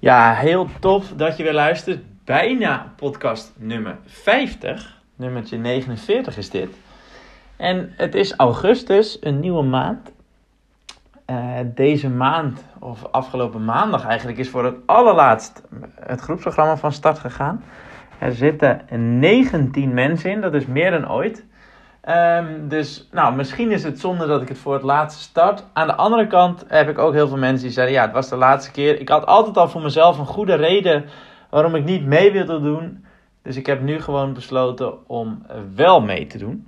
Ja, heel tof dat je weer luistert. Bijna podcast nummer 50. Nummertje 49 is dit. En het is augustus, een nieuwe maand. Uh, deze maand, of afgelopen maandag eigenlijk, is voor het allerlaatst het groepsprogramma van start gegaan. Er zitten 19 mensen in, dat is meer dan ooit. Um, dus nou, misschien is het zonde dat ik het voor het laatste start. Aan de andere kant heb ik ook heel veel mensen die zeiden: ja, het was de laatste keer. Ik had altijd al voor mezelf een goede reden waarom ik niet mee wilde doen. Dus ik heb nu gewoon besloten om wel mee te doen.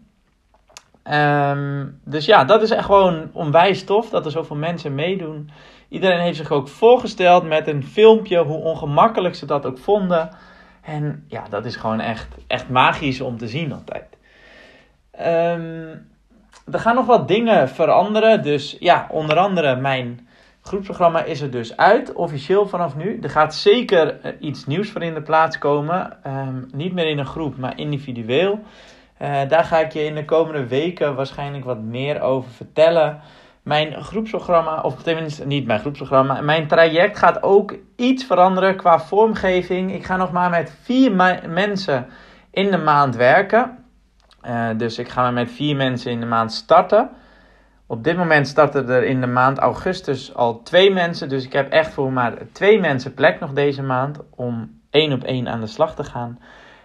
Um, dus ja, dat is echt gewoon onwijs tof dat er zoveel mensen meedoen. Iedereen heeft zich ook voorgesteld met een filmpje, hoe ongemakkelijk ze dat ook vonden. En ja, dat is gewoon echt, echt magisch om te zien altijd. Er gaan nog wat dingen veranderen. Dus ja, onder andere mijn groepsprogramma is er dus uit, officieel vanaf nu. Er gaat zeker eh, iets nieuws voor in de plaats komen. Um, niet meer in een groep, maar individueel. Uh, daar ga ik je in de komende weken waarschijnlijk wat meer over vertellen. Mijn groepsprogramma, of tenminste niet mijn groepsprogramma, mijn traject gaat ook iets veranderen qua vormgeving. Ik ga nog maar met vier mensen in de maand werken. Uh, dus ik ga met vier mensen in de maand starten. Op dit moment starten er in de maand augustus al twee mensen. Dus ik heb echt voor maar twee mensen plek nog deze maand om één op één aan de slag te gaan.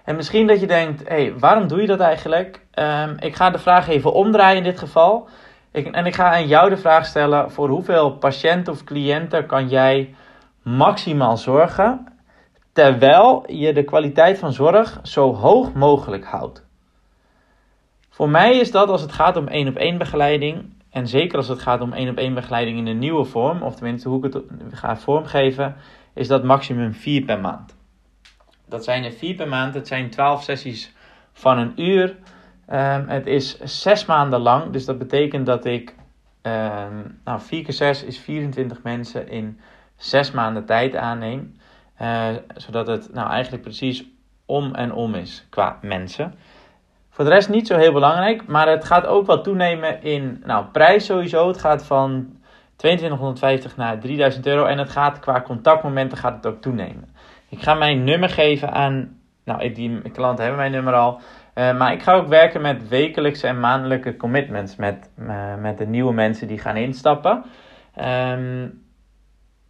En misschien dat je denkt, hé, hey, waarom doe je dat eigenlijk? Um, ik ga de vraag even omdraaien in dit geval. Ik, en ik ga aan jou de vraag stellen, voor hoeveel patiënten of cliënten kan jij maximaal zorgen, terwijl je de kwaliteit van zorg zo hoog mogelijk houdt? Voor mij is dat als het gaat om één op één begeleiding, en zeker als het gaat om één op één begeleiding in een nieuwe vorm, of tenminste hoe ik het ga vormgeven, is dat maximum vier per maand. Dat zijn er vier per maand, het zijn twaalf sessies van een uur. Um, het is zes maanden lang, dus dat betekent dat ik, um, nou 4 keer 6 is 24 mensen in zes maanden tijd aanneem. Uh, zodat het nou eigenlijk precies om en om is qua mensen. Voor de rest niet zo heel belangrijk, maar het gaat ook wat toenemen in nou, prijs sowieso. Het gaat van 2250 naar 3000 euro en het gaat qua contactmomenten gaat het ook toenemen. Ik ga mijn nummer geven aan, nou die klanten hebben mijn nummer al, uh, maar ik ga ook werken met wekelijkse en maandelijke commitments met, uh, met de nieuwe mensen die gaan instappen. Um,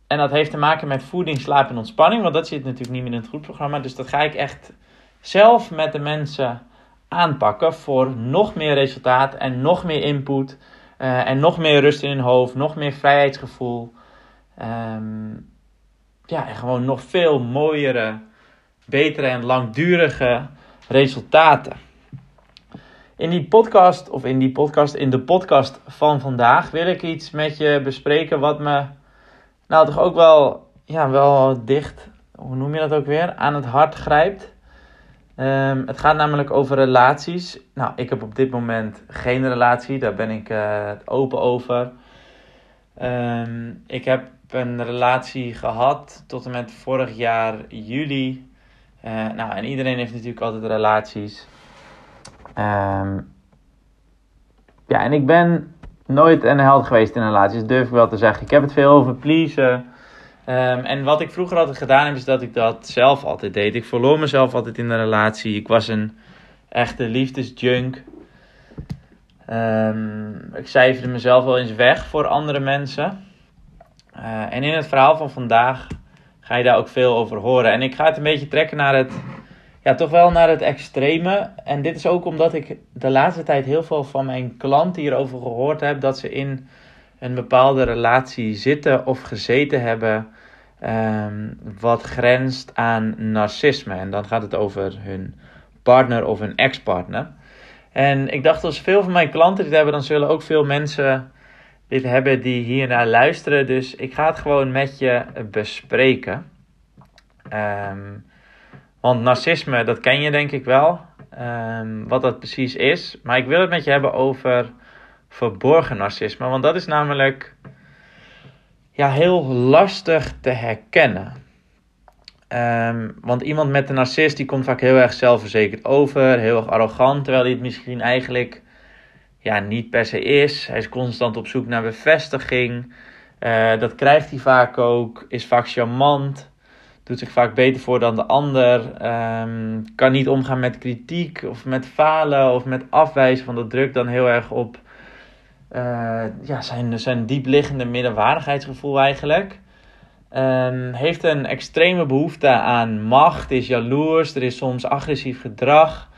en dat heeft te maken met voeding, slaap en ontspanning, want dat zit natuurlijk niet meer in het groepprogramma. Dus dat ga ik echt zelf met de mensen aanpakken voor nog meer resultaat en nog meer input. Uh, en nog meer rust in hun hoofd, nog meer vrijheidsgevoel. Um, ja, en gewoon nog veel mooiere, betere en langdurige resultaten. In die podcast, of in die podcast, in de podcast van vandaag, wil ik iets met je bespreken wat me, nou toch ook wel, ja, wel dicht, hoe noem je dat ook weer, aan het hart grijpt. Um, het gaat namelijk over relaties. Nou, ik heb op dit moment geen relatie, daar ben ik uh, open over. Um, ik heb een relatie gehad tot en met vorig jaar juli. Uh, nou, en iedereen heeft natuurlijk altijd relaties. Um, ja, en ik ben nooit een held geweest in relaties, durf ik wel te zeggen. Ik heb het veel over pleasen. Um, en wat ik vroeger altijd gedaan heb, is dat ik dat zelf altijd deed. Ik verloor mezelf altijd in de relatie. Ik was een echte liefdesjunk. Um, ik cijferde mezelf wel eens weg voor andere mensen. Uh, en in het verhaal van vandaag ga je daar ook veel over horen. En ik ga het een beetje trekken naar het, ja, toch wel naar het extreme. En dit is ook omdat ik de laatste tijd heel veel van mijn klanten hierover gehoord heb. Dat ze in een bepaalde relatie zitten of gezeten hebben. Um, wat grenst aan narcisme. En dan gaat het over hun partner of hun ex-partner. En ik dacht, als veel van mijn klanten dit hebben, dan zullen ook veel mensen dit hebben die hier naar luisteren. Dus ik ga het gewoon met je bespreken. Um, want narcisme, dat ken je denk ik wel. Um, wat dat precies is. Maar ik wil het met je hebben over verborgen narcisme. Want dat is namelijk ja, heel lastig te herkennen. Um, want iemand met een narcist die komt vaak heel erg zelfverzekerd over, heel erg arrogant, terwijl hij het misschien eigenlijk ja, niet per se is. Hij is constant op zoek naar bevestiging. Uh, dat krijgt hij vaak ook, is vaak charmant. doet zich vaak beter voor dan de ander, ehm, kan niet omgaan met kritiek of met falen of met afwijzen van dat drukt dan heel erg op uh, ja, zijn, zijn diepliggende middenwaardigheidsgevoel eigenlijk. Um, heeft een extreme behoefte aan macht, is jaloers, er is soms agressief gedrag.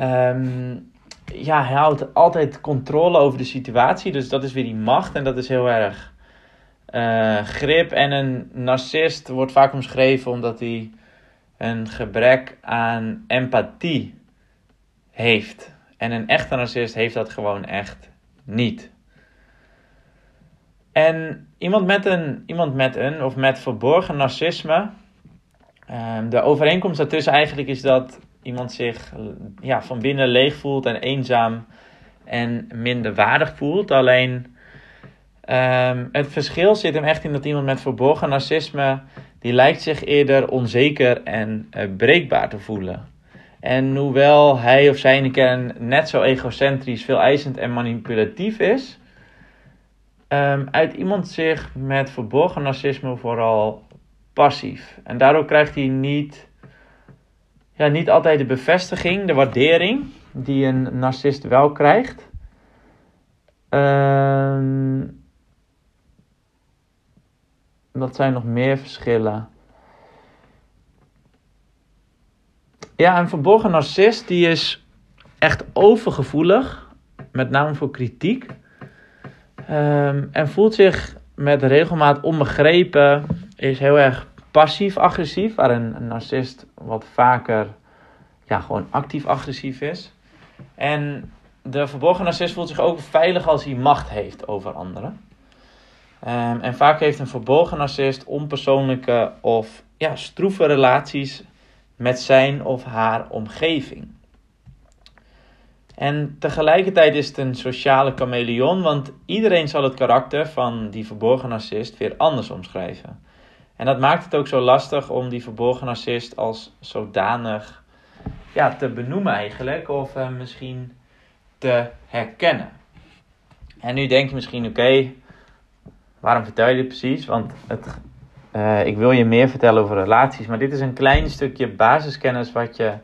Um, ja, hij houdt altijd controle over de situatie, dus dat is weer die macht en dat is heel erg uh, grip. En een narcist wordt vaak omschreven omdat hij een gebrek aan empathie heeft. En een echte narcist heeft dat gewoon echt niet. En iemand met een, iemand met een of met verborgen narcisme. Um, de overeenkomst daartussen eigenlijk is dat iemand zich ja, van binnen leeg voelt en eenzaam en minder waardig voelt. Alleen um, het verschil zit hem echt in dat iemand met verborgen narcisme, die lijkt zich eerder onzeker en uh, breekbaar te voelen. En hoewel hij of zij in kern net zo egocentrisch, veel eisend en manipulatief is, um, uit iemand zich met verborgen narcisme vooral passief. En daardoor krijgt hij niet, ja, niet altijd de bevestiging, de waardering die een narcist wel krijgt. Um, wat zijn nog meer verschillen? Ja, een verborgen narcist die is echt overgevoelig, met name voor kritiek. Um, en voelt zich met regelmaat onbegrepen, is heel erg passief-agressief, waar een, narcist wat vaker ja, gewoon actief-agressief is. En de verborgen narcist voelt zich ook veilig als hij macht heeft over anderen. Um, en vaak heeft een verborgen narcist onpersoonlijke of ja, stroeve relaties met zijn of haar omgeving. En tegelijkertijd is het een sociale chameleon, want iedereen zal het karakter van die verborgen narcist weer anders omschrijven. En dat maakt het ook zo lastig om die verborgen narcist als zodanig ja, te benoemen eigenlijk, of misschien te herkennen. En nu denk je misschien, oké, waarom vertel je dit precies? Want het uh, ik wil je meer vertellen over relaties, maar dit is een klein stukje basiskennis wat je,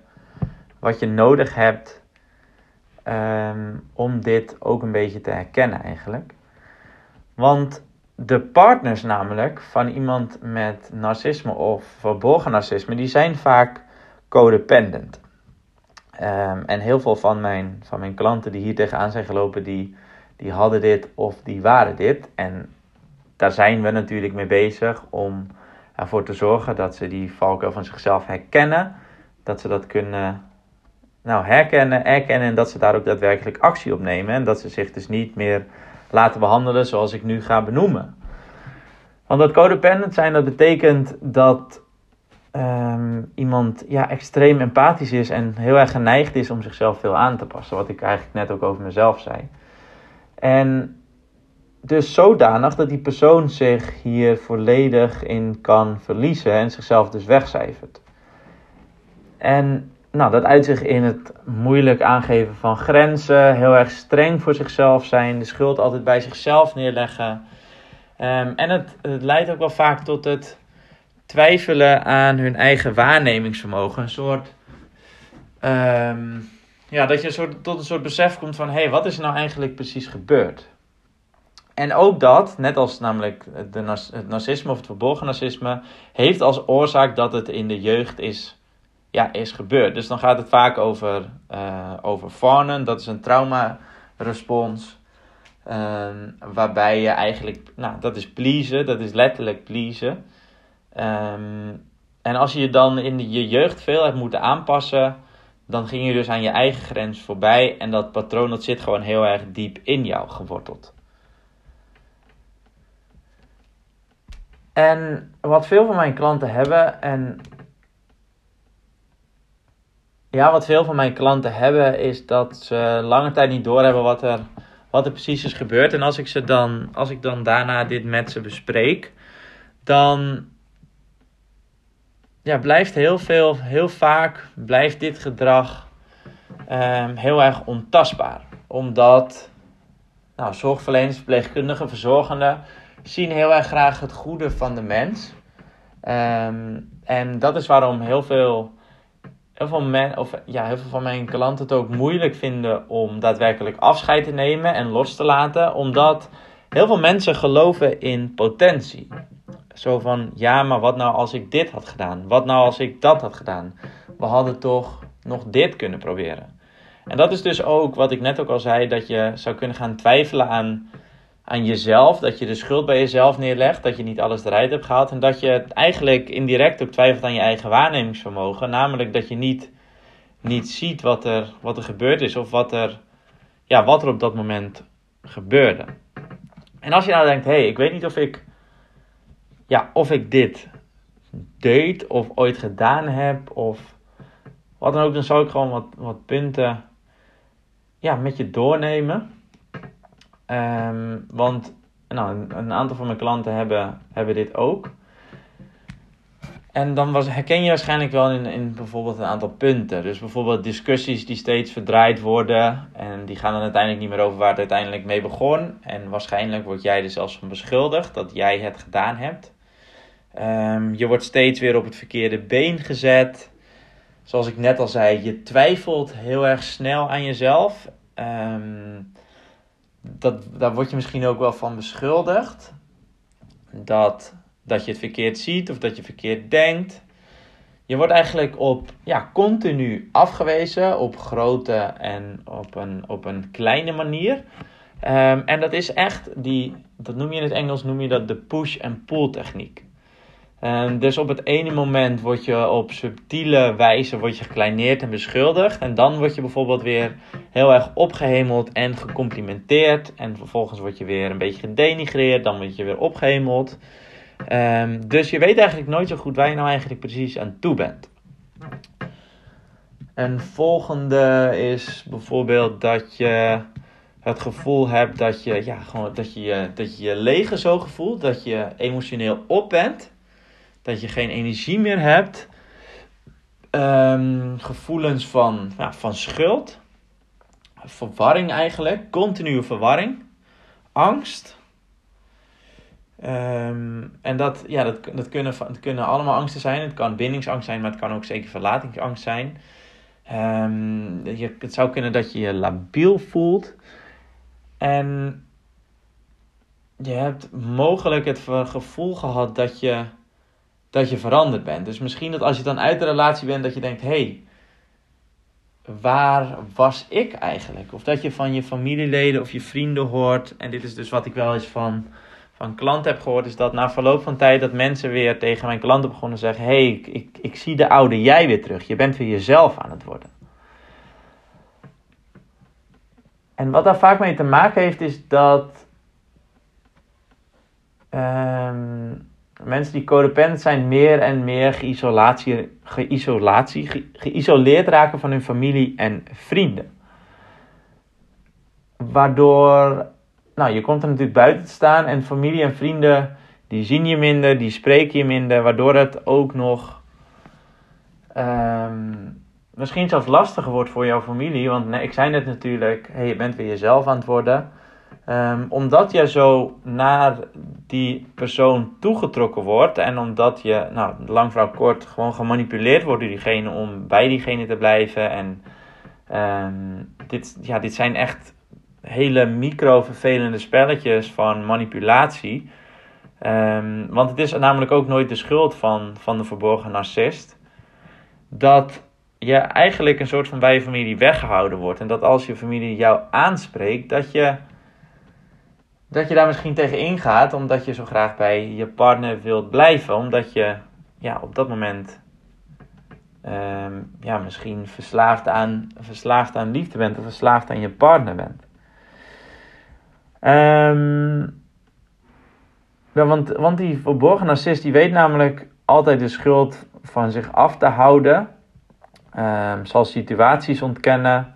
wat je nodig hebt um, om dit ook een beetje te herkennen eigenlijk. Want de partners namelijk van iemand met narcisme of verborgen narcisme, die zijn vaak codependent. Um, en heel veel van mijn, van mijn klanten die hier tegenaan zijn gelopen, die, die hadden dit of die waren dit. En daar zijn we natuurlijk mee bezig om ervoor te zorgen dat ze die valkuil van zichzelf herkennen. Dat ze dat kunnen nou, herkennen, erkennen en dat ze daar ook daadwerkelijk actie op nemen. En dat ze zich dus niet meer laten behandelen zoals ik nu ga benoemen. Want dat codependent zijn, dat betekent dat um, iemand ja, extreem empathisch is en heel erg geneigd is om zichzelf veel aan te passen. Wat ik eigenlijk net ook over mezelf zei. En dus zodanig dat die persoon zich hier volledig in kan verliezen en zichzelf dus wegcijfert. En nou, dat uit zich in het moeilijk aangeven van grenzen, heel erg streng voor zichzelf zijn, de schuld altijd bij zichzelf neerleggen. Um, en het, het leidt ook wel vaak tot het twijfelen aan hun eigen waarnemingsvermogen. Een soort. Um, ja, dat je een soort, tot een soort besef komt van: hé, hey, wat is nou eigenlijk precies gebeurd? En ook dat, net als namelijk de, het narcisme of het verborgen narcisme, heeft als oorzaak dat het in de jeugd is, ja, is gebeurd. Dus dan gaat het vaak over, uh, over dat is een trauma-respons. Um, waarbij je eigenlijk, nou, dat is pleasen, dat is letterlijk pleasen. Um, en als je je dan in je jeugd veel hebt moeten aanpassen, dan ging je dus aan je eigen grens voorbij. En dat patroon dat zit gewoon heel erg diep in jou geworteld. En wat veel van mijn klanten hebben en ja, wat veel van mijn klanten hebben is dat ze lange tijd niet doorhebben wat er, wat er precies is gebeurd. En als ik, ze dan, als ik dan daarna dit met ze bespreek, dan ja, blijft heel veel, heel vaak blijft dit gedrag um, heel erg ontastbaar. Omdat nou, zorgverleners, verpleegkundigen, verzorgenden zien heel erg graag het goede van de mens. Ehm, en dat is waarom heel veel, heel, veel men, of, ja, heel veel van mijn klanten het ook moeilijk vinden om daadwerkelijk afscheid te nemen en los te laten. Omdat heel veel mensen geloven in potentie. Zo van, ja, maar wat nou als ik dit had gedaan? Wat nou als ik dat had gedaan? We hadden toch nog dit kunnen proberen. En dat is dus ook wat ik net ook al zei, dat je zou kunnen gaan twijfelen aan, aan jezelf. Dat je de schuld bij jezelf neerlegt, dat je niet alles eruit hebt gehaald. En dat je eigenlijk indirect ook twijfelt aan je eigen waarnemingsvermogen. Namelijk dat je niet, niet ziet wat er, wat er gebeurd is of wat er, ja, wat er op dat moment gebeurde. En als je nou denkt, hé, hey, ik weet niet of ik, ja, of ik dit deed of ooit gedaan heb of wat dan ook, dan zou ik gewoon wat, wat punten ja, met je doornemen. Um, want nou, een, aantal van mijn klanten hebben, hebben dit ook. En dan was, herken je waarschijnlijk wel in, in bijvoorbeeld een aantal punten. Dus bijvoorbeeld discussies die steeds verdraaid worden. En die gaan dan uiteindelijk niet meer over waar het uiteindelijk mee begon. En waarschijnlijk word jij er zelfs van beschuldigd dat jij het gedaan hebt. Um, je wordt steeds weer op het verkeerde been gezet zoals ik net al zei, je twijfelt heel erg snel aan jezelf. Um, dat, daar word je misschien ook wel van beschuldigd. Dat, dat je het verkeerd ziet of dat je verkeerd denkt. Je wordt eigenlijk op ja, continu afgewezen op grote en op een, op een kleine manier. Um, en dat is echt die, dat noem je in het Engels, noem je dat de push- en pull techniek. Um, dus op het ene moment word je op subtiele wijze word je gekleineerd en beschuldigd. En dan word je bijvoorbeeld weer heel erg opgehemeld en gecomplimenteerd. En vervolgens word je weer een beetje gedenigreerd. Dan word je weer opgehemeld. Um, dus je weet eigenlijk nooit zo goed waar je nou eigenlijk precies aan toe bent. Een volgende is bijvoorbeeld dat je het gevoel hebt dat je, ja, gewoon, dat je, dat je je lege zo gevoelt. Dat je emotioneel op bent dat je geen energie meer hebt. Um, gevoelens van, ja, van schuld. Verwarring eigenlijk. Continue verwarring. Angst. Um, en dat, ja, dat, dat, kunnen, dat kunnen allemaal angsten zijn. Het kan bindingsangst zijn, maar het kan ook zeker verlatingsangst zijn. Um, je, het zou kunnen dat je je labiel voelt. En je hebt mogelijk het gevoel gehad dat je dat je veranderd bent. Dus misschien dat als je dan uit de relatie bent, dat je denkt: hé, hey, waar was ik eigenlijk? Of dat je van je familieleden of je vrienden hoort. En dit is dus wat ik wel eens van, van klanten heb gehoord: is dat na verloop van tijd dat mensen weer tegen mijn klanten begonnen zeggen: hé, hey, ik, ik, ik zie de oude jij weer terug. Je bent weer jezelf aan het worden. En wat daar vaak mee te maken heeft, is dat. Um, mensen die codependent zijn meer en meer geïsolatie, geïsolatie, geïsoleerd raken van hun familie en vrienden. Waardoor, nou, je komt er natuurlijk buiten te staan en familie en vrienden, die zien je minder, die spreken je minder, waardoor het ook nog um, misschien zelfs lastiger wordt voor jouw familie. Want nee, ik zei net natuurlijk, hey, je bent weer jezelf aan het worden. Um, omdat je zo naar die persoon toegetrokken wordt en omdat je, nou, lang vrouw kort, gewoon gemanipuleerd wordt door diegene om bij diegene te blijven. En um, dit, ja, dit zijn echt hele micro vervelende spelletjes van manipulatie. Um, want het is namelijk ook nooit de schuld van, van de verborgen narcist. Dat je eigenlijk een soort van bij je familie weggehouden wordt. En dat als je familie jou aanspreekt, dat je dat je daar misschien tegen ingaat omdat je zo graag bij je partner wilt blijven. Omdat je ja, op dat moment um, ja, misschien verslaafd aan, verslaafd aan liefde bent of verslaafd aan je partner bent. Ja, want, want die verborgen narcist die weet namelijk altijd de schuld van zich af te houden. Um, zal situaties ontkennen.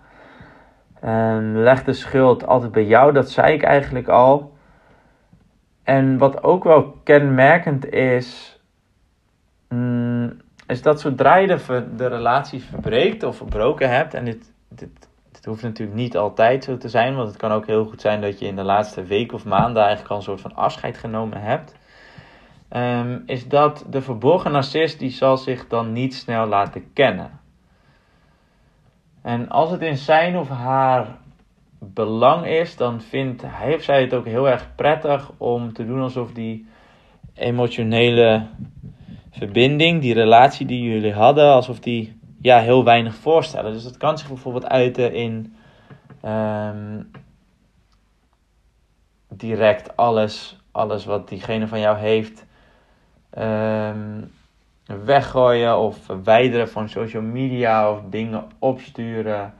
En leg de schuld altijd bij jou, dat zei ik eigenlijk al. En wat ook wel kenmerkend is, mm, is dat zodra je de, de relatie verbreekt of verbroken hebt, en dit, dit, dit hoeft natuurlijk niet altijd zo te zijn, want het kan ook heel goed zijn dat je in de laatste week of maanden eigenlijk al een soort van afscheid genomen hebt. ehm, is dat de verborgen narcist die zal zich dan niet snel laten kennen. En als het in zijn of haar belang is, dan vindt hij of zij het ook heel erg prettig om te doen alsof die emotionele verbinding, die relatie die jullie hadden, alsof die ja, heel weinig voorstellen. Dus dat kan zich bijvoorbeeld uiten in ehm, direct alles, alles wat diegene van jou heeft um, weggooien of verwijderen van social media of dingen opsturen.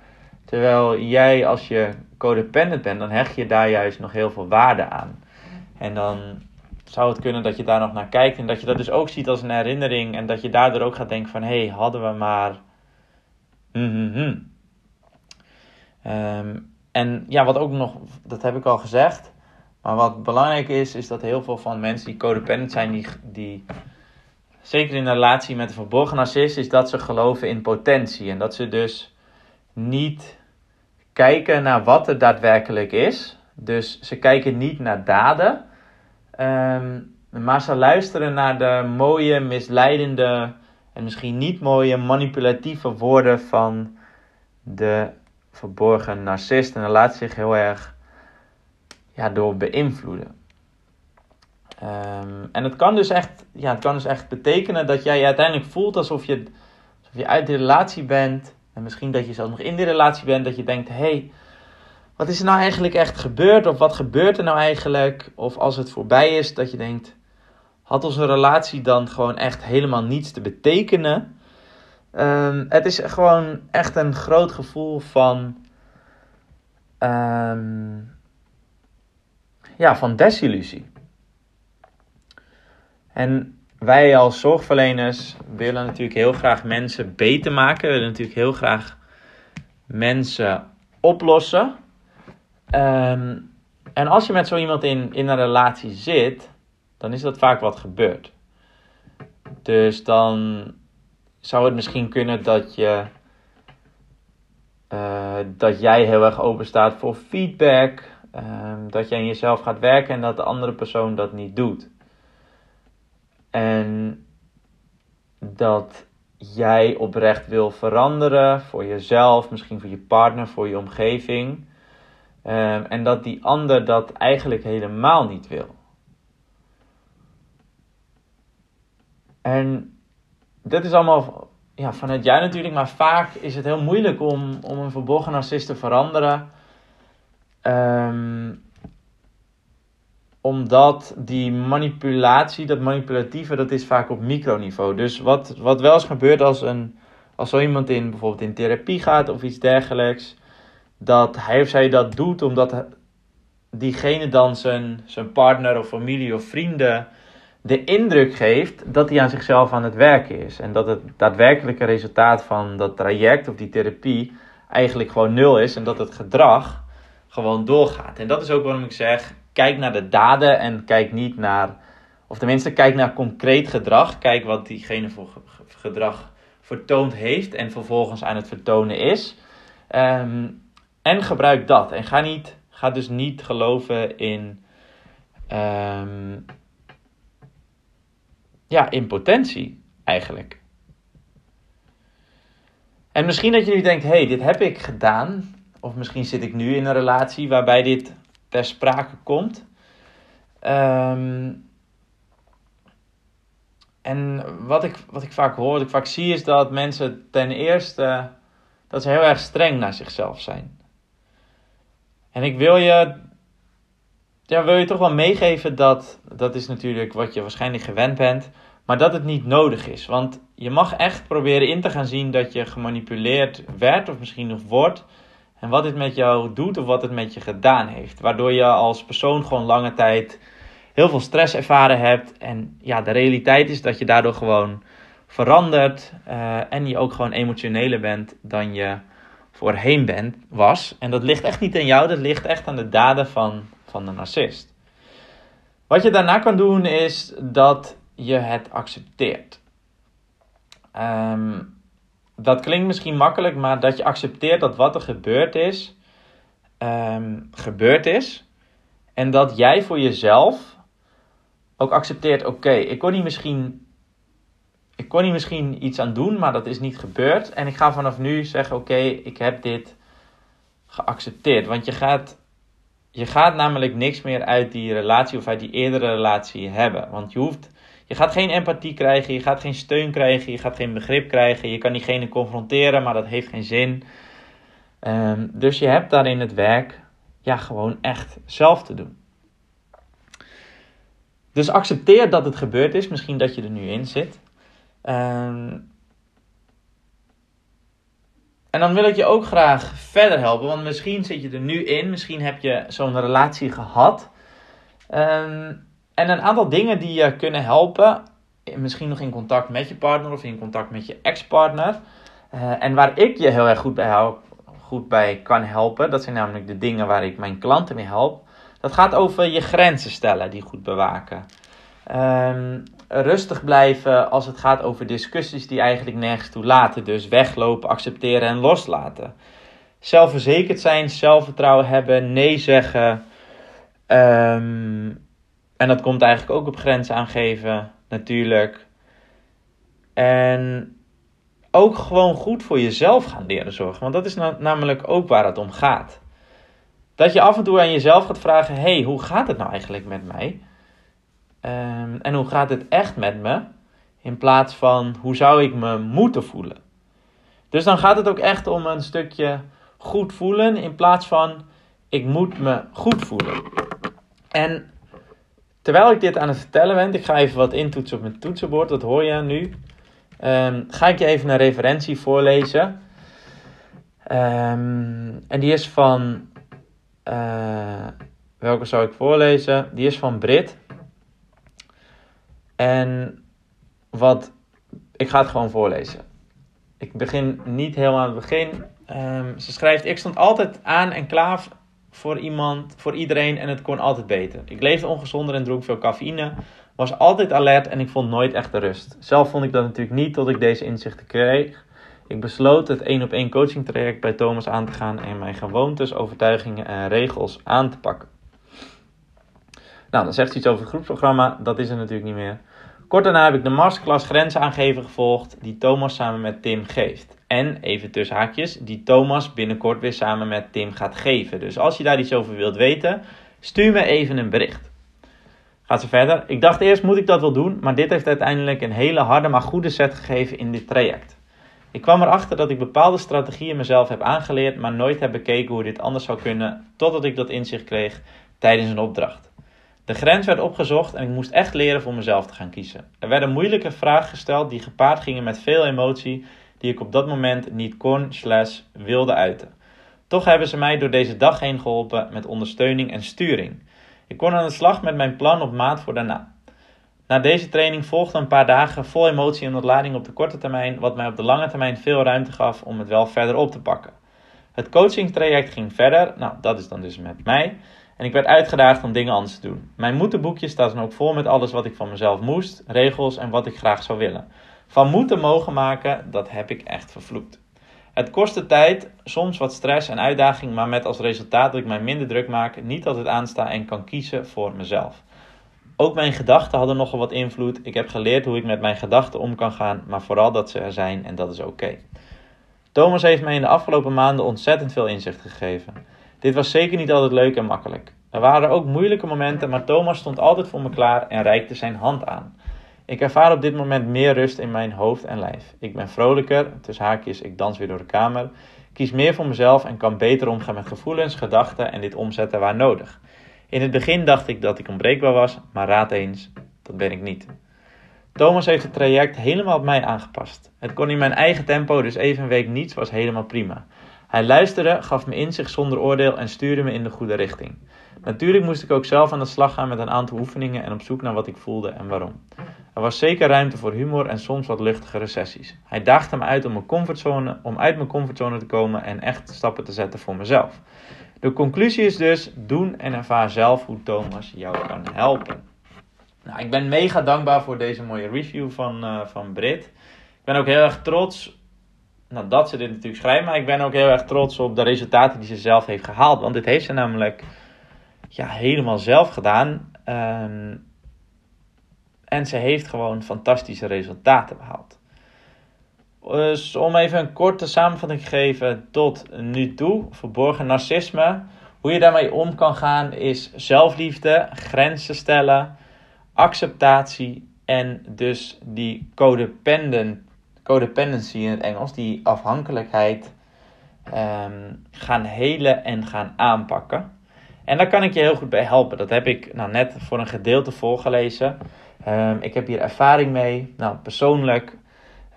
Terwijl jij als je codependent bent, dan hecht je daar juist nog heel veel waarde aan. En dan zou het kunnen dat je daar nog naar kijkt en dat je dat dus ook ziet als een herinnering en dat je daardoor ook gaat denken van hé, hey, hadden we maar. Mm en ja, wat ook nog, dat heb ik al gezegd, maar wat belangrijk is, is dat heel veel van mensen die codependent zijn, die, die zeker in relatie met een verborgen narcist, is dat ze geloven in potentie en dat ze dus niet kijken naar wat er daadwerkelijk is. Dus ze kijken niet naar daden, Ehm, maar ze luisteren naar de mooie, misleidende en misschien niet mooie, manipulatieve woorden van de verborgen narcist. En dat laat zich heel erg ja, door beïnvloeden. Um, en het kan, dus echt, ja, het kan dus echt betekenen dat jij je uiteindelijk voelt alsof je, alsof je uit de relatie bent. En misschien dat je zelfs nog in die relatie bent. Dat je denkt, hé, hey, wat is er nou eigenlijk echt gebeurd? Of wat gebeurt er nou eigenlijk? Of als het voorbij is, dat je denkt, had onze relatie dan gewoon echt helemaal niets te betekenen? Um, het is gewoon echt een groot gevoel van, um, ja, van desillusie. En wij als zorgverleners willen natuurlijk heel graag mensen beter maken. We willen natuurlijk heel graag mensen oplossen. Ehm, en als je met zo iemand in, in een relatie zit, dan is dat vaak wat gebeurt. Dus dan zou het misschien kunnen dat je. Uh, dat jij heel erg open staat voor feedback. Um, dat je aan jezelf gaat werken en dat de andere persoon dat niet doet. En dat jij oprecht wil veranderen voor jezelf, misschien voor je partner, voor je omgeving. Um, en dat die ander dat eigenlijk helemaal niet wil. En dit is allemaal ja, vanuit jou natuurlijk, maar vaak is het heel moeilijk om, om een verborgen narcist te veranderen. Um, omdat die manipulatie, dat manipulatieve, dat is vaak op microniveau. Dus wat, wat wel eens gebeurt als, een, als zo iemand in, bijvoorbeeld in therapie gaat of iets dergelijks dat hij of zij dat doet omdat diegene dan zijn, zijn partner of familie of vrienden de indruk geeft dat hij aan zichzelf aan het werken is. En dat het daadwerkelijke resultaat van dat traject of die therapie eigenlijk gewoon nul is en dat het gedrag gewoon doorgaat. En dat is ook waarom ik zeg: kijk naar de daden en kijk niet naar, of tenminste, kijk naar concreet gedrag. Kijk wat diegene voor gedrag vertoond heeft en vervolgens aan het vertonen is. Um, en gebruik dat. En ga, niet, ga dus niet geloven in, um, ja, in potentie eigenlijk. En misschien dat je nu denkt, hey, dit heb ik gedaan. Of misschien zit ik nu in een relatie waarbij dit ter sprake komt. Um, en wat ik, wat ik vaak hoor, wat ik vaak zie, is dat mensen ten eerste dat ze heel erg streng naar zichzelf zijn. En ik wil je, ja, wil je toch wel meegeven dat, dat is natuurlijk wat je waarschijnlijk gewend bent, maar dat het niet nodig is. Want je mag echt proberen in te gaan zien dat je gemanipuleerd werd of misschien nog wordt. En wat dit met jou doet of wat het met je gedaan heeft. Waardoor je als persoon gewoon lange tijd heel veel stress ervaren hebt. En ja, de realiteit is dat je daardoor gewoon verandert. Uh, en je ook gewoon emotioneler bent dan je voorheen bent, was. En dat ligt echt niet aan jou, dat ligt echt aan de daden van, van de narcist. Wat je daarna kan doen is dat je het accepteert. Um, dat klinkt misschien makkelijk, maar dat je accepteert dat wat er gebeurd is, um, gebeurd is. En dat jij voor jezelf ook accepteert: oké, ik kon hier misschien. Ik kon hier misschien iets aan doen, maar dat is niet gebeurd. En ik ga vanaf nu zeggen: oké, ik heb dit geaccepteerd. Want je gaat, je gaat namelijk niks meer uit die relatie of uit die eerdere relatie hebben. Want je hoeft je gaat geen empathie krijgen, je gaat geen steun krijgen, je gaat geen begrip krijgen. Je kan diegene confronteren, maar dat heeft geen zin. Um, dus je hebt daarin het werk ja, gewoon echt zelf te doen. Dus accepteer dat het gebeurd is, misschien dat je er nu in zit. Um, en dan wil ik je ook graag verder helpen, want misschien zit je er nu in, misschien heb je zo'n relatie gehad. Um, en een aantal dingen die je kunnen helpen, misschien nog in contact met je partner of in contact met je ex-partner. Uh, en waar ik je heel erg goed bij, help, goed bij kan helpen, dat zijn namelijk de dingen waar ik mijn klanten mee help. Dat gaat over je grenzen stellen, die goed bewaken. Um, rustig blijven als het gaat over discussies die eigenlijk nergens toe laten. Dus weglopen, accepteren en loslaten. Zelfverzekerd zijn, zelfvertrouwen hebben, nee zeggen. Um, en dat komt eigenlijk ook op grenzen aangeven, natuurlijk. En ook gewoon goed voor jezelf gaan leren zorgen. Want dat is namelijk ook waar het om gaat. Dat je af en toe aan jezelf gaat vragen: hey, hoe gaat het nou eigenlijk met mij? Um, en hoe gaat het echt met me? In plaats van hoe zou ik me moeten voelen? Dus dan gaat het ook echt om een stukje goed voelen in plaats van ik moet me goed voelen. En Terwijl ik dit aan het vertellen ben, ik ga even wat intoetsen op mijn toetsenbord, dat hoor je nu. Um, ga ik je even een referentie voorlezen. Um, en die is van. Uh, welke zou ik voorlezen? Die is van Brit. En wat. Ik ga het gewoon voorlezen. Ik begin niet helemaal aan het begin. Um, ze schrijft: Ik stond altijd aan en klaar voor iemand, voor iedereen en het kon altijd beter. Ik leefde ongezonder en dronk veel cafeïne, was altijd alert en ik vond nooit echt de rust. Zelf vond ik dat natuurlijk niet tot ik deze inzichten kreeg. Ik besloot het één op één coaching traject bij Thomas aan te gaan en mijn gewoontes, overtuigingen en regels aan te pakken. Nou, dan zegt ze iets over het groepsprogramma, dat is er natuurlijk niet meer. Kort daarna heb ik de masterclass grenzen aangeven gevolgd, die Thomas samen met Tim geeft. En even tussen haakjes, die Thomas binnenkort weer samen met Tim gaat geven. Dus als je daar iets over wilt weten, stuur me even een bericht. Gaat ze verder. Ik dacht eerst moet ik dat wel doen, maar dit heeft uiteindelijk een hele harde maar goede set gegeven in dit traject. Ik kwam erachter dat ik bepaalde strategieën mezelf heb aangeleerd, maar nooit heb bekeken hoe dit anders zou kunnen, totdat ik dat inzicht kreeg tijdens een opdracht. De grens werd opgezocht en ik moest echt leren voor mezelf te gaan kiezen. Er werden moeilijke vragen gesteld die gepaard gingen met veel emotie die ik op dat moment niet kon slash wilde uiten. Toch hebben ze mij door deze dag heen geholpen met ondersteuning en sturing. Ik kon aan de slag met mijn plan op maat voor daarna. Na deze training volgden een paar dagen vol emotie en ontlading op de korte termijn, wat mij op de lange termijn veel ruimte gaf om het wel verder op te pakken. Het coachingstraject ging verder, nou dat is dan dus met mij, en ik werd uitgedaagd om dingen anders te doen. Mijn moetenboekje staat dan ook vol met alles wat ik van mezelf moest, regels en wat ik graag zou willen. Van moeten mogen maken, dat heb ik echt vervloekt. Het kostte tijd, soms wat stress en uitdaging, maar met als resultaat dat ik mij minder druk maak, niet altijd aansta en kan kiezen voor mezelf. Ook mijn gedachten hadden nogal wat invloed. Ik heb geleerd hoe ik met mijn gedachten om kan gaan, maar vooral dat ze er zijn en dat is oké. Thomas heeft mij in de afgelopen maanden ontzettend veel inzicht gegeven. Dit was zeker niet altijd leuk en makkelijk. Er waren ook moeilijke momenten, maar Thomas stond altijd voor me klaar en reikte zijn hand aan. Ik ervaar op dit moment meer rust in mijn hoofd en lijf. Ik ben vrolijker, tussen haakjes, ik dans weer door de kamer. Kies meer voor mezelf en kan beter omgaan met gevoelens, gedachten en dit omzetten waar nodig. In het begin dacht ik dat ik onbreekbaar was, maar raad eens, dat ben ik niet. Thomas heeft het traject helemaal op mij aangepast. Het kon in mijn eigen tempo, dus even een week niets was helemaal prima. Hij luisterde, gaf me inzicht zonder oordeel en stuurde me in de goede richting. Natuurlijk moest ik ook zelf aan de slag gaan met een aantal oefeningen en op zoek naar wat ik voelde en waarom. Er was zeker ruimte voor humor en soms wat luchtigere sessies. Hij daagde me uit om, mijn comfortzone, om uit mijn comfortzone te komen en echt stappen te zetten voor mezelf. De conclusie is dus: doen en ervaar zelf hoe Thomas jou kan helpen. Nou, ik ben mega dankbaar voor deze mooie review van, uh, van Brit. Ik ben ook heel erg trots nou, dat ze dit natuurlijk schrijft, maar ik ben ook heel erg trots op de resultaten die ze zelf heeft gehaald. Want dit heeft ze namelijk ja, helemaal zelf gedaan. Um, En ze heeft gewoon fantastische resultaten behaald. Dus om even een korte samenvatting te geven tot nu toe, verborgen narcisme. Hoe je daarmee om kan gaan is zelfliefde, grenzen stellen, acceptatie en dus die codependent, codependency in het Engels, die afhankelijkheid um, gaan helen en gaan aanpakken. En daar kan ik je heel goed bij helpen. Dat heb ik nou net voor een gedeelte voorgelezen. Um, ik heb hier ervaring mee. Nou, persoonlijk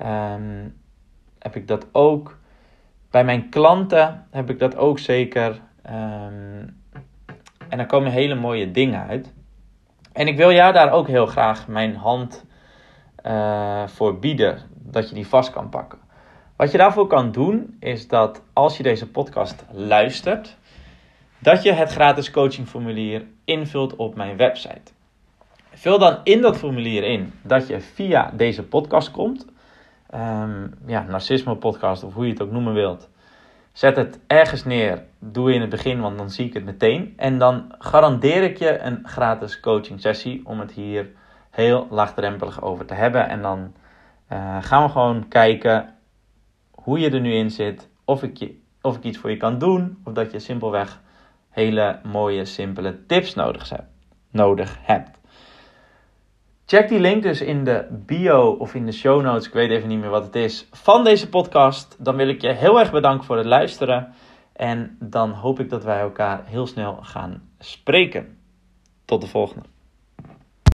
um, heb ik dat ook. Bij mijn klanten heb ik dat ook zeker. En daar komen hele mooie dingen uit. En ik wil jou daar ook heel graag mijn hand uh, voor bieden. Dat je die vast kan pakken. Wat je daarvoor kan doen, is dat als je deze podcast luistert, dat je het gratis coachingformulier invult op mijn website. Vul dan in dat formulier in dat je via deze podcast komt. Um, ja, narcisme podcast of hoe je het ook noemen wilt. Zet het ergens neer. Doe in het begin, want dan zie ik het meteen. En dan garandeer ik je een gratis coaching sessie om het hier heel laagdrempelig over te hebben. En dan uh, gaan we gewoon kijken hoe je er nu in zit. Of ik, je, of ik iets voor je kan doen. Of dat je simpelweg hele mooie, simpele tips nodig. Nodig hebt. Check die link dus in de bio of in de show notes, ik weet even niet meer wat het is, van deze podcast. Dan wil ik je heel erg bedanken voor het luisteren. En dan hoop ik dat wij elkaar heel snel gaan spreken. Tot de volgende.